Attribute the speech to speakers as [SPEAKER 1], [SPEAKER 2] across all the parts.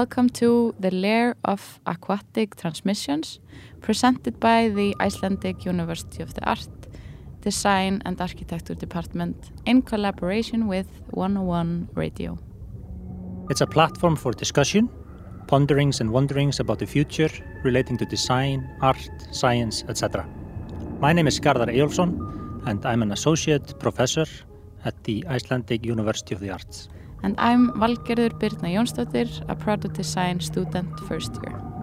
[SPEAKER 1] Welcome to the Lair of Aquatic Transmissions, presented by the Icelandic University of the Art, Design and Architecture Department in collaboration with 101 Radio.
[SPEAKER 2] It's a platform for discussion, ponderings and wonderings about the future relating to design, art, science, etc. My name is Garðar Eyjolfsson and I'm an associate professor at the Icelandic University of the Arts.
[SPEAKER 1] And I'm Valgerður Birna Jónsdóttir, a product design student first year.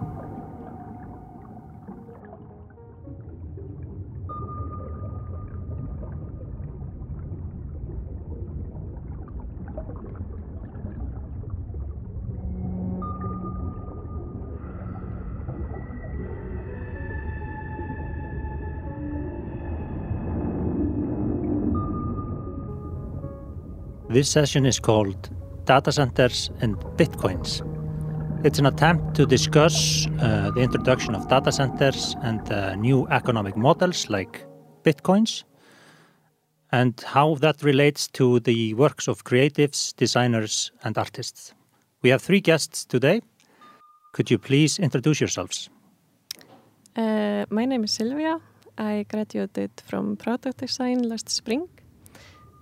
[SPEAKER 2] This session is called Data Centers and Bitcoins. It's an attempt to discuss uh, the introduction of data centers and uh, new economic models like Bitcoins and how that relates to the works of creatives, designers, and artists. We have three guests today. Could you please introduce yourselves?
[SPEAKER 3] Uh, my name is Silvía. I graduated from product design last spring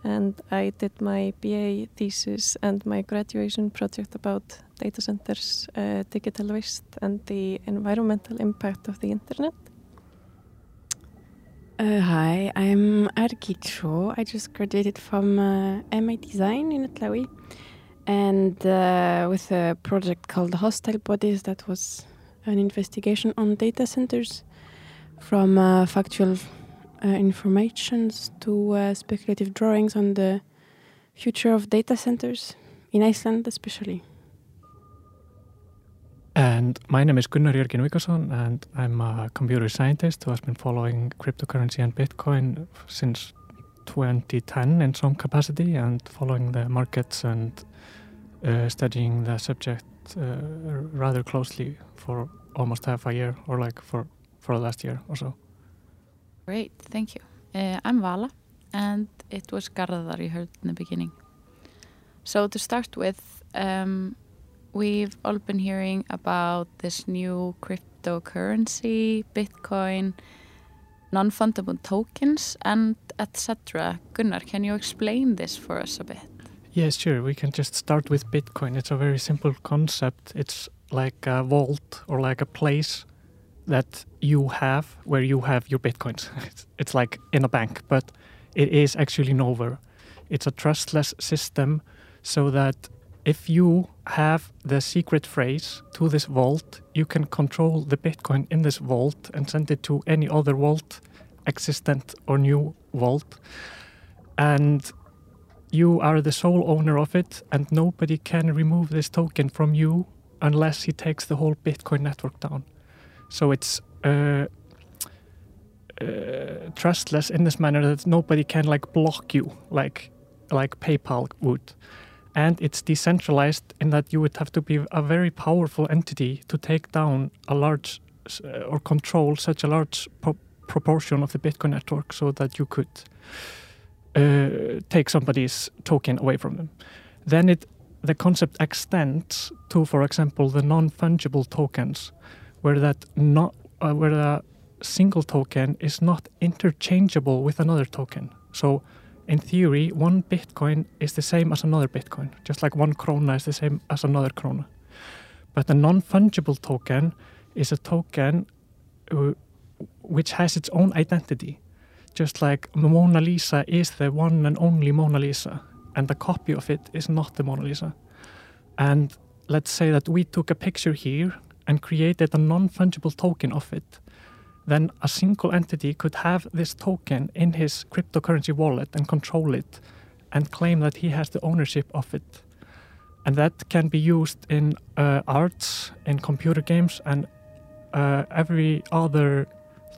[SPEAKER 3] and I did my BA thesis and my graduation project about data centers, uh, digital waste and the environmental impact of the internet.
[SPEAKER 4] Uh, hi, I'm Argitxu. I just graduated from uh, MA Design in Atlawi and uh, with a project called Hostile Bodies that was an investigation on data centers from uh, factual informations to uh, speculative drawings on the future of data centers in Iceland especially.
[SPEAKER 5] And my name is Gunnar Jörgen Viggóson and I'm a computer scientist who has been following cryptocurrency and Bitcoin since 2010 in some capacity and following the markets and uh, studying the subject uh, rather closely for almost half a year or like for, for the last year or so.
[SPEAKER 1] Great, thank you. Uh, I'm Vala, and it was Garðar you heard in the beginning. So to start with, um, we've all been hearing about this new cryptocurrency, Bitcoin, non-fundable tokens, and etc. Gunnar, can you explain this for us a bit?
[SPEAKER 5] Yes, sure. We can just start with Bitcoin. It's a very simple concept. It's like a vault or like a place that you have where you have your bitcoins. It's, like in a bank, but it is actually nowhere. It's a trustless system so that if you have the secret phrase to this vault, you can control the bitcoin in this vault and send it to any other vault, existent or new vault. And you are the sole owner of it, and nobody can remove this token from you unless he takes the whole Bitcoin network down. So it's uh, uh, trustless in this manner that nobody can like block you like like PayPal would. And it's decentralized in that you would have to be a very powerful entity to take down a large uh, or control such a large pro proportion of the Bitcoin network so that you could uh, take somebody's token away from them. Then it the concept extends to, for example, the non-fungible tokens where that not uh, where a single token is not interchangeable with another token. So in theory, one Bitcoin is the same as another Bitcoin, just like one krona is the same as another krona. But a non-fungible token is a token uh, which has its own identity. Just like Mona Lisa is the one and only Mona Lisa, and a copy of it is not the Mona Lisa. And let's say that we took a picture here and created a non-fungible token of it, then a single entity could have this token in his cryptocurrency wallet and control it and claim that he has the ownership of it. And that can be used in uh, arts, in computer games, and uh, every other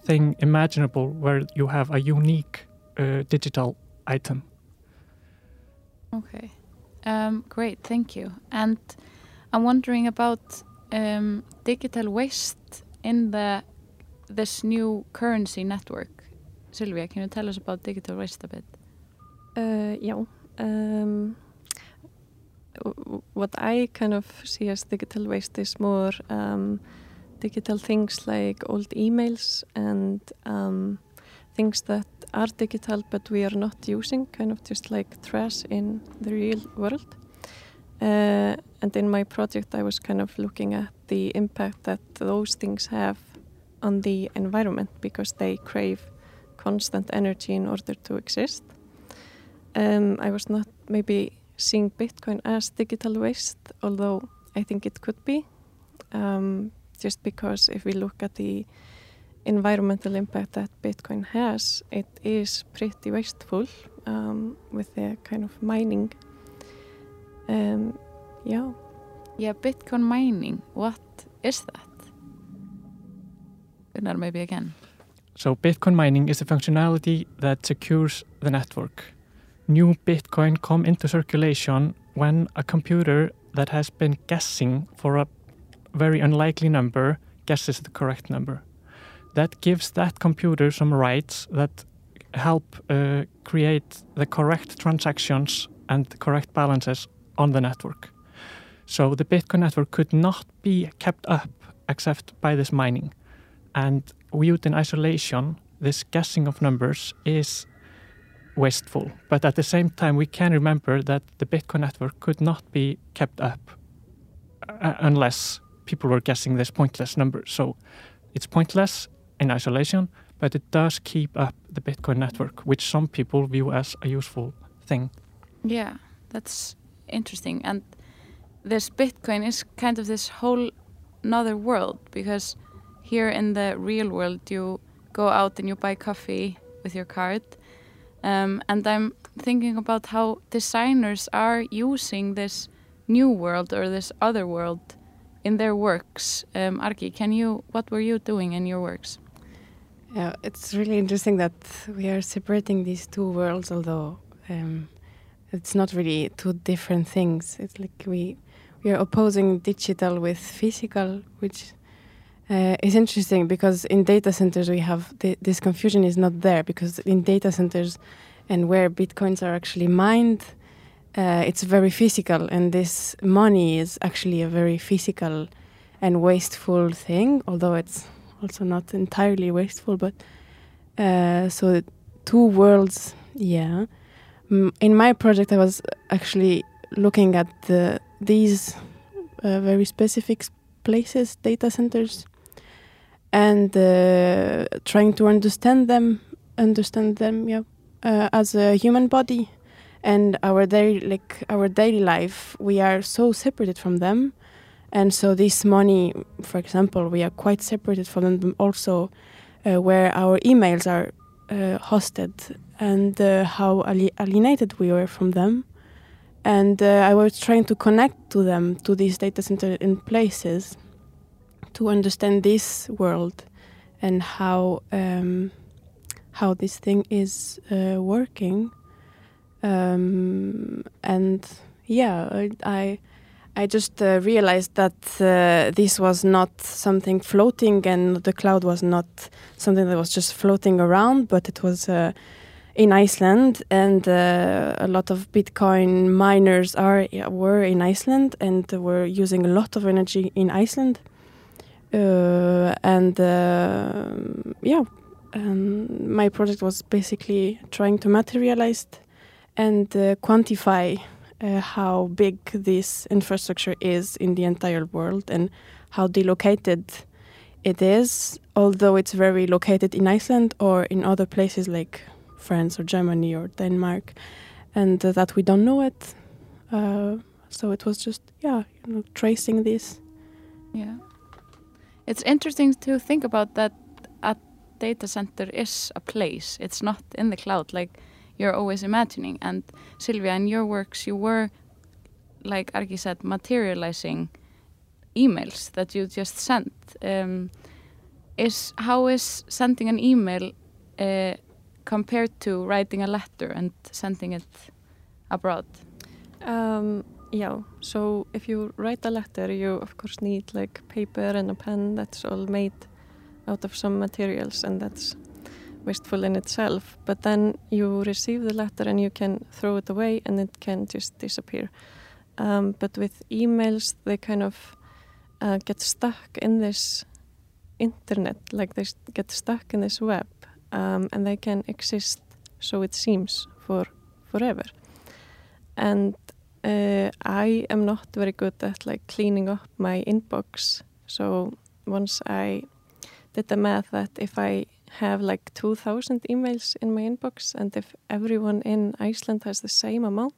[SPEAKER 5] thing imaginable where you have a unique uh, digital item.
[SPEAKER 1] Okay, um, great, thank you. And I'm wondering about um, digital waste in the this new currency network. Sylvia, can you tell us about digital waste a bit?
[SPEAKER 3] Uh, já, um, what I kind of see as digital waste is more um, digital things like old emails and um, things that are digital but we are not using, kind of just like trash in the real world. Uh, and in my project I was kind of looking at the impact that those things have on the environment because they crave constant energy in order to exist. Um, I was not maybe seeing Bitcoin as digital waste, although I think it could be, um, just because if we look at the environmental impact that Bitcoin has, it is pretty wasteful um, with the kind of mining. Um, yeah.
[SPEAKER 1] Yeah, Bitcoin mining, what is that? Gunnar, maybe again.
[SPEAKER 5] So Bitcoin mining is a functionality that secures the network. New Bitcoin come into circulation when a computer that has been guessing for a very unlikely number guesses the correct number. That gives that computer some rights that help uh, create the correct transactions and the correct balances on the network. So the Bitcoin network could not be kept up except by this mining. And viewed in isolation, this guessing of numbers is wasteful. But at the same time, we can remember that the Bitcoin network could not be kept up uh, unless people were guessing this pointless number. So it's pointless in isolation, but it does keep up the Bitcoin network, which some people view as a useful thing.
[SPEAKER 1] Yeah, that's interesting. And this Bitcoin is kind of this whole another world because here in the real world you go out and you buy coffee with your card um, and I'm thinking about how designers are using this new world or this other world in their works. Um, Arki, can you? What were you doing in your works?
[SPEAKER 4] Yeah, it's really interesting that we are separating these two worlds, although um, it's not really two different things. It's like we we are opposing digital with physical, which uh, is interesting because in data centers we have th this confusion is not there because in data centers and where bitcoins are actually mined, uh, it's very physical, and this money is actually a very physical and wasteful thing, although it's also not entirely wasteful. But uh, so two worlds, yeah. In my project, I was actually looking at the, these uh, very specific places, data centers, and uh, trying to understand them, understand them, yeah, uh, as a human body. And our daily like our daily life we are so separated from them. And so this money for example we are quite separated from them also uh, where our emails are uh, hosted and uh, how alienated we were from them and uh, i was trying to connect to them to these data centers in places to understand this world and how um, how this thing is uh, working. Um, and yeah, I I just uh, realized that uh, this was not something floating, and the cloud was not something that was just floating around, but it was uh, in Iceland, and uh, a lot of Bitcoin miners are were in Iceland and were using a lot of energy in Iceland. Uh, and uh, yeah, um, my project was basically trying to materialize and uh, quantify uh, how big this infrastructure is in the entire world and how delocated it is, although it's very located in Iceland or in other places like France or Germany or Denmark, and uh, that we don't know it. Uh, so it was just, yeah, you know, tracing this.
[SPEAKER 1] Yeah. It's interesting to think about that A data center is a place. It's not in the cloud like you're always imagining. And Silvía, in your works, you were, like Arki said, materializing emails that you just sent. Um, is how is sending an email uh, compared to writing a letter and sending it abroad?
[SPEAKER 3] Um, yeah, so if you write a letter, you of course need like paper and a pen that's all made out of some materials and that's wasteful in itself. But then you receive the letter and you can throw it away and it can just disappear. Um, but with emails, they kind of uh, get stuck in this internet, like they get stuck in this web, um, and they can exist, so it seems, for forever. And uh, I am not very good at like cleaning up my inbox. So once I did the math that if I have like 2000 emails in my inbox and if everyone in Iceland has the same amount,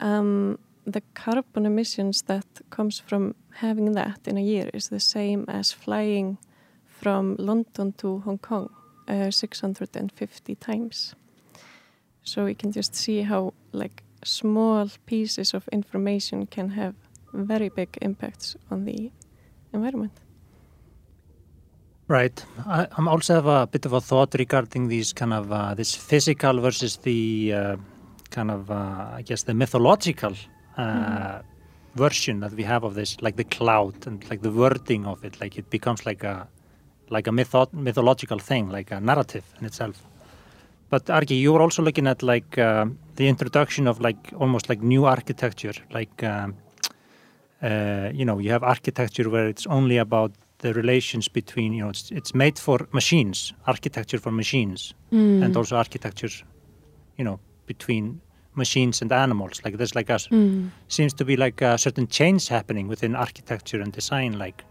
[SPEAKER 3] um, the carbon emissions that comes from having that in a year is the same as flying from London to Hong Kong uh, 650 times. So we can just see how like small pieces of information can have very big impacts on the environment.
[SPEAKER 2] Right. I I'm also have a bit of a thought regarding these kind of uh, this physical versus the uh, kind of uh, I guess the mythological uh, mm. version that we have of this, like the cloud and like the wording of it, like it becomes like a like a mytho mythological thing, like a narrative in itself. But Argi, you were also looking at like uh, the introduction of like almost like new architecture, like um, uh, you know you have architecture where it's only about the relations between you know it's, it's made for machines, architecture for machines, mm. and also architecture, you know, between machines and animals. Like there's like a mm. seems to be like a certain change happening within architecture and design, like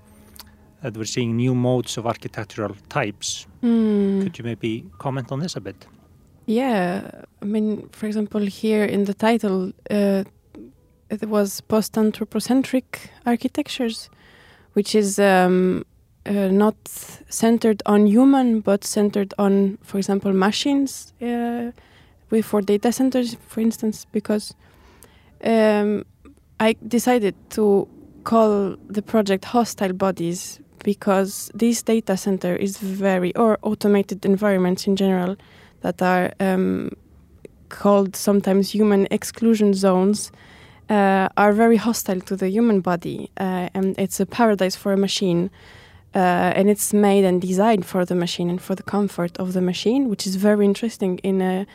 [SPEAKER 2] that we're seeing new modes of architectural types. Mm. Could you maybe comment on this a bit?
[SPEAKER 4] Yeah, I mean, for example, here in the title, uh, it was post-anthropocentric architectures, which is um, uh, not centered on human, but centered on, for example, machines. Uh, for data centers, for instance, because um, I decided to call the project hostile bodies because this data center is very or automated environments in general that are um, called sometimes human exclusion zones uh, are very hostile to the human body, uh, and it's a paradise for a machine. Uh, and it's made and designed for the machine and for the comfort of the machine, which is very interesting in a,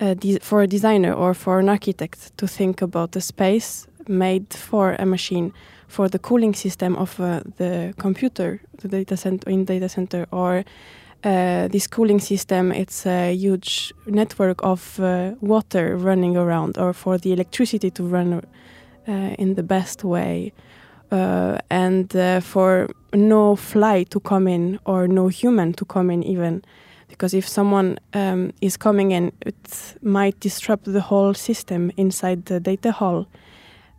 [SPEAKER 4] a for a designer or for an architect to think about a space made for a machine, for the cooling system of uh, the computer, the data center in data center, or uh, this cooling system, it's a huge network of uh, water running around, or for the electricity to run uh, in the best way, uh, and uh, for no fly to come in or no human to come in, even because if someone um, is coming in, it might disrupt the whole system inside the data hall.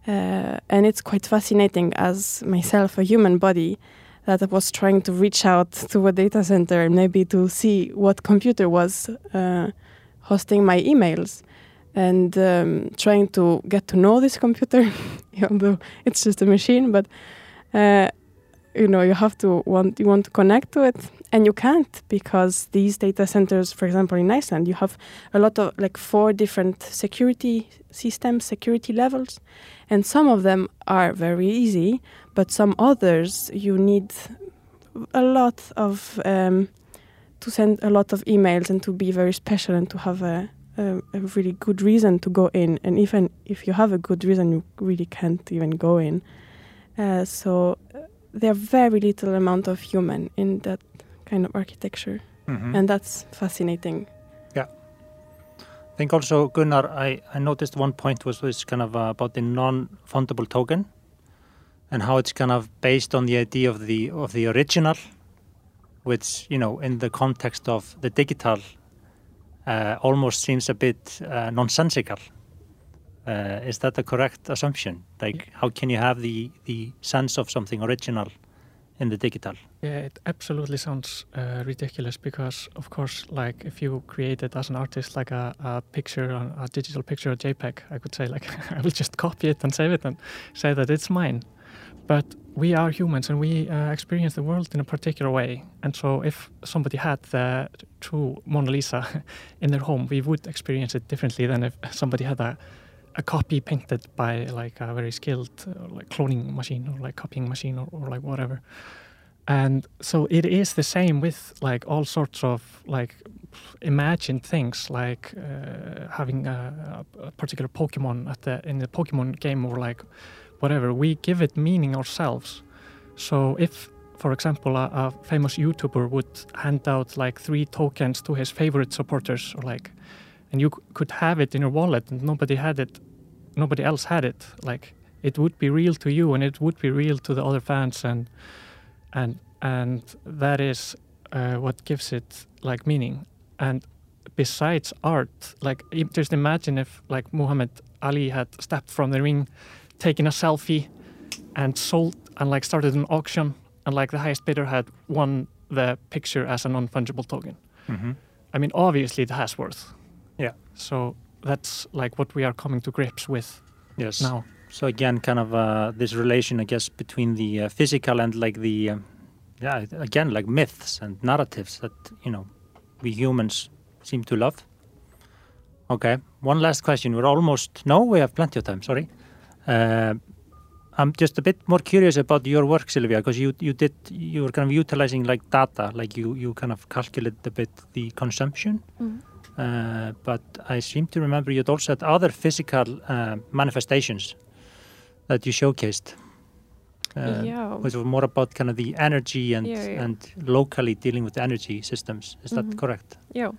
[SPEAKER 4] Uh, and it's quite fascinating as myself, a human body that I was trying to reach out to a data center and maybe to see what computer was uh, hosting my emails and um, trying to get to know this computer, although it's just a machine. But uh, you know, you have to want you want to connect to it, and you can't because these data centers, for example, in Iceland, you have a lot of like four different security systems, security levels, and some of them are very easy, but some others you need a lot of um, to send a lot of emails and to be very special and to have a, a, a, really good reason to go in. And even if you have a good reason, you really can't even go in. Uh, so uh, there are very little amount of human in that kind of architecture, mm -hmm. and that's fascinating.
[SPEAKER 2] Yeah, I think also Gunnar, I, I noticed one point was was kind of uh, about the non-fungible token and how it's kind of based on the idea of the of the original, which you know in the context of the digital uh, almost seems a bit uh, nonsensical. Uh, is that a correct assumption? Like, how can you have the the sense of something original in the digital?
[SPEAKER 5] Yeah, it absolutely sounds uh, ridiculous because, of course, like if you create it as an artist, like a, a picture, a digital picture, a JPEG, I could say like I will just copy it and save it and say that it's mine. But we are humans and we uh, experience the world in a particular way. And so, if somebody had the true Mona Lisa in their home, we would experience it differently than if somebody had a, a copy painted by like a very skilled uh, like cloning machine or like copying machine or, or like whatever. And so it is the same with like all sorts of like imagine things like uh, having a, a, particular Pokemon at the in the Pokemon game or like whatever. We give it meaning ourselves. So if, for example, a, a famous YouTuber would hand out like three tokens to his favorite supporters, or like, and you could have it in your wallet, and nobody had it, nobody else had it. Like it would be real to you, and it would be real to the other fans, and and and that is uh, what gives it like meaning. And besides art, like just imagine if like Muhammad Ali had stepped from the ring, taken a selfie, and sold and like started an auction, and like the highest bidder had won the picture as a non-fungible token.
[SPEAKER 2] Mm-hmm.
[SPEAKER 5] I mean, obviously it has worth.
[SPEAKER 2] Yeah.
[SPEAKER 5] So that's like what we are coming to grips with
[SPEAKER 2] Yes.
[SPEAKER 5] now.
[SPEAKER 2] So again, kind of uh, this relation, I guess, between the uh, physical and like the, um, yeah, again, like myths and narratives that you know we humans seem to love. Okay, one last question. We're almost no, we have plenty of time. Sorry. Uh, I'm just a bit more curious about your work, Sylvia, because you you did you were kind of utilizing like data, like you you kind of calculate a bit the consumption.
[SPEAKER 3] Mhm.
[SPEAKER 2] Uh, but I seem to remember you'd also had other physical uh, manifestations that you showcased. Uh,
[SPEAKER 3] yeah.
[SPEAKER 2] Which were more about kind of the energy and
[SPEAKER 3] Yeah, yeah.
[SPEAKER 2] and locally dealing with energy systems. Is that
[SPEAKER 3] Mhm.
[SPEAKER 2] correct?
[SPEAKER 3] Yeah.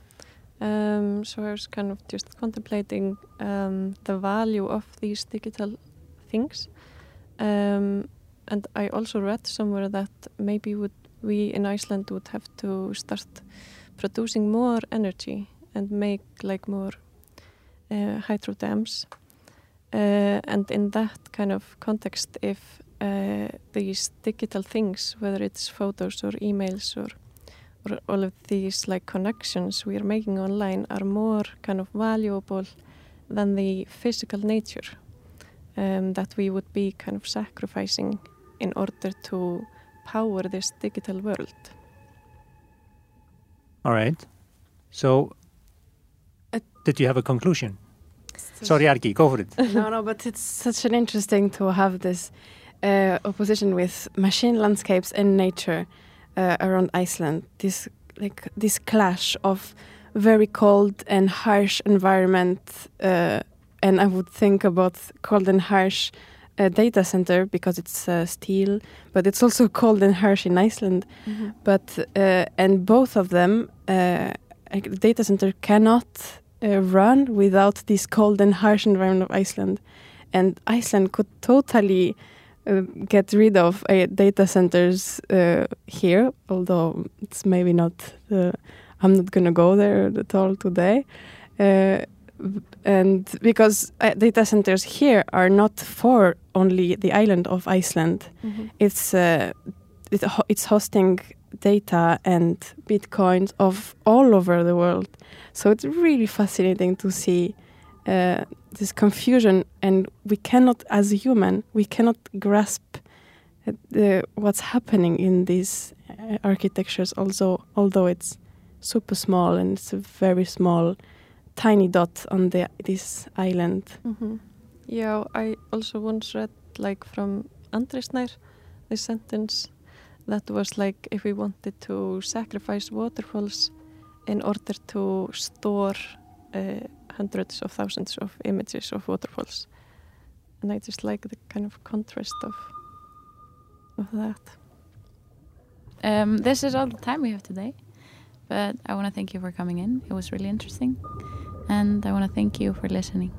[SPEAKER 3] Um, so I was kind of just contemplating um, the value of these digital things. Um, and I also read somewhere that maybe would we in Iceland would have to start producing more energy and make like more uh, hydro dams. Uh, and in that kind of context, if uh, these digital things, whether it's photos or emails or or all of these like connections we are making online are more kind of valuable than the physical nature um, that we would be kind of sacrificing in order to power this digital world.
[SPEAKER 2] All right. So, did you have a conclusion? Sorry, Arki, go for it.
[SPEAKER 4] no, no, but it's such an interesting to have this uh, opposition with machine landscapes and nature uh, around Iceland. This like this clash of very cold and harsh environment, uh, and I would think about cold and harsh uh, data center because it's uh, steel, but it's also cold and harsh in Iceland. But uh, and both of them, uh, like, the data center cannot uh, run without this cold and harsh environment of Iceland, and Iceland could totally uh, get rid of uh, data centers uh, here. Although it's maybe not. Uh, I'm not gonna go there at all today. Uh, and because data centers here are not for only the island of Iceland, it's uh, it, ho- it's hosting data and bitcoins of all over the world. So it's really fascinating to see uh, this confusion, and we cannot, as a human, we cannot grasp uh, the, what's happening in these uh, architectures. Also, although it's super small and it's a very small, tiny dot on the this island.
[SPEAKER 3] Mm-hmm. Yeah, I also once read like from Andri Snær this sentence that was like if we wanted to sacrifice waterfalls in order to store uh, hundreds of thousands of images of waterfalls. And I just like the kind of contrast of of that.
[SPEAKER 1] Um, this is all the time we have today, but I want to thank you for coming in. It was really interesting, and I want to thank you for listening.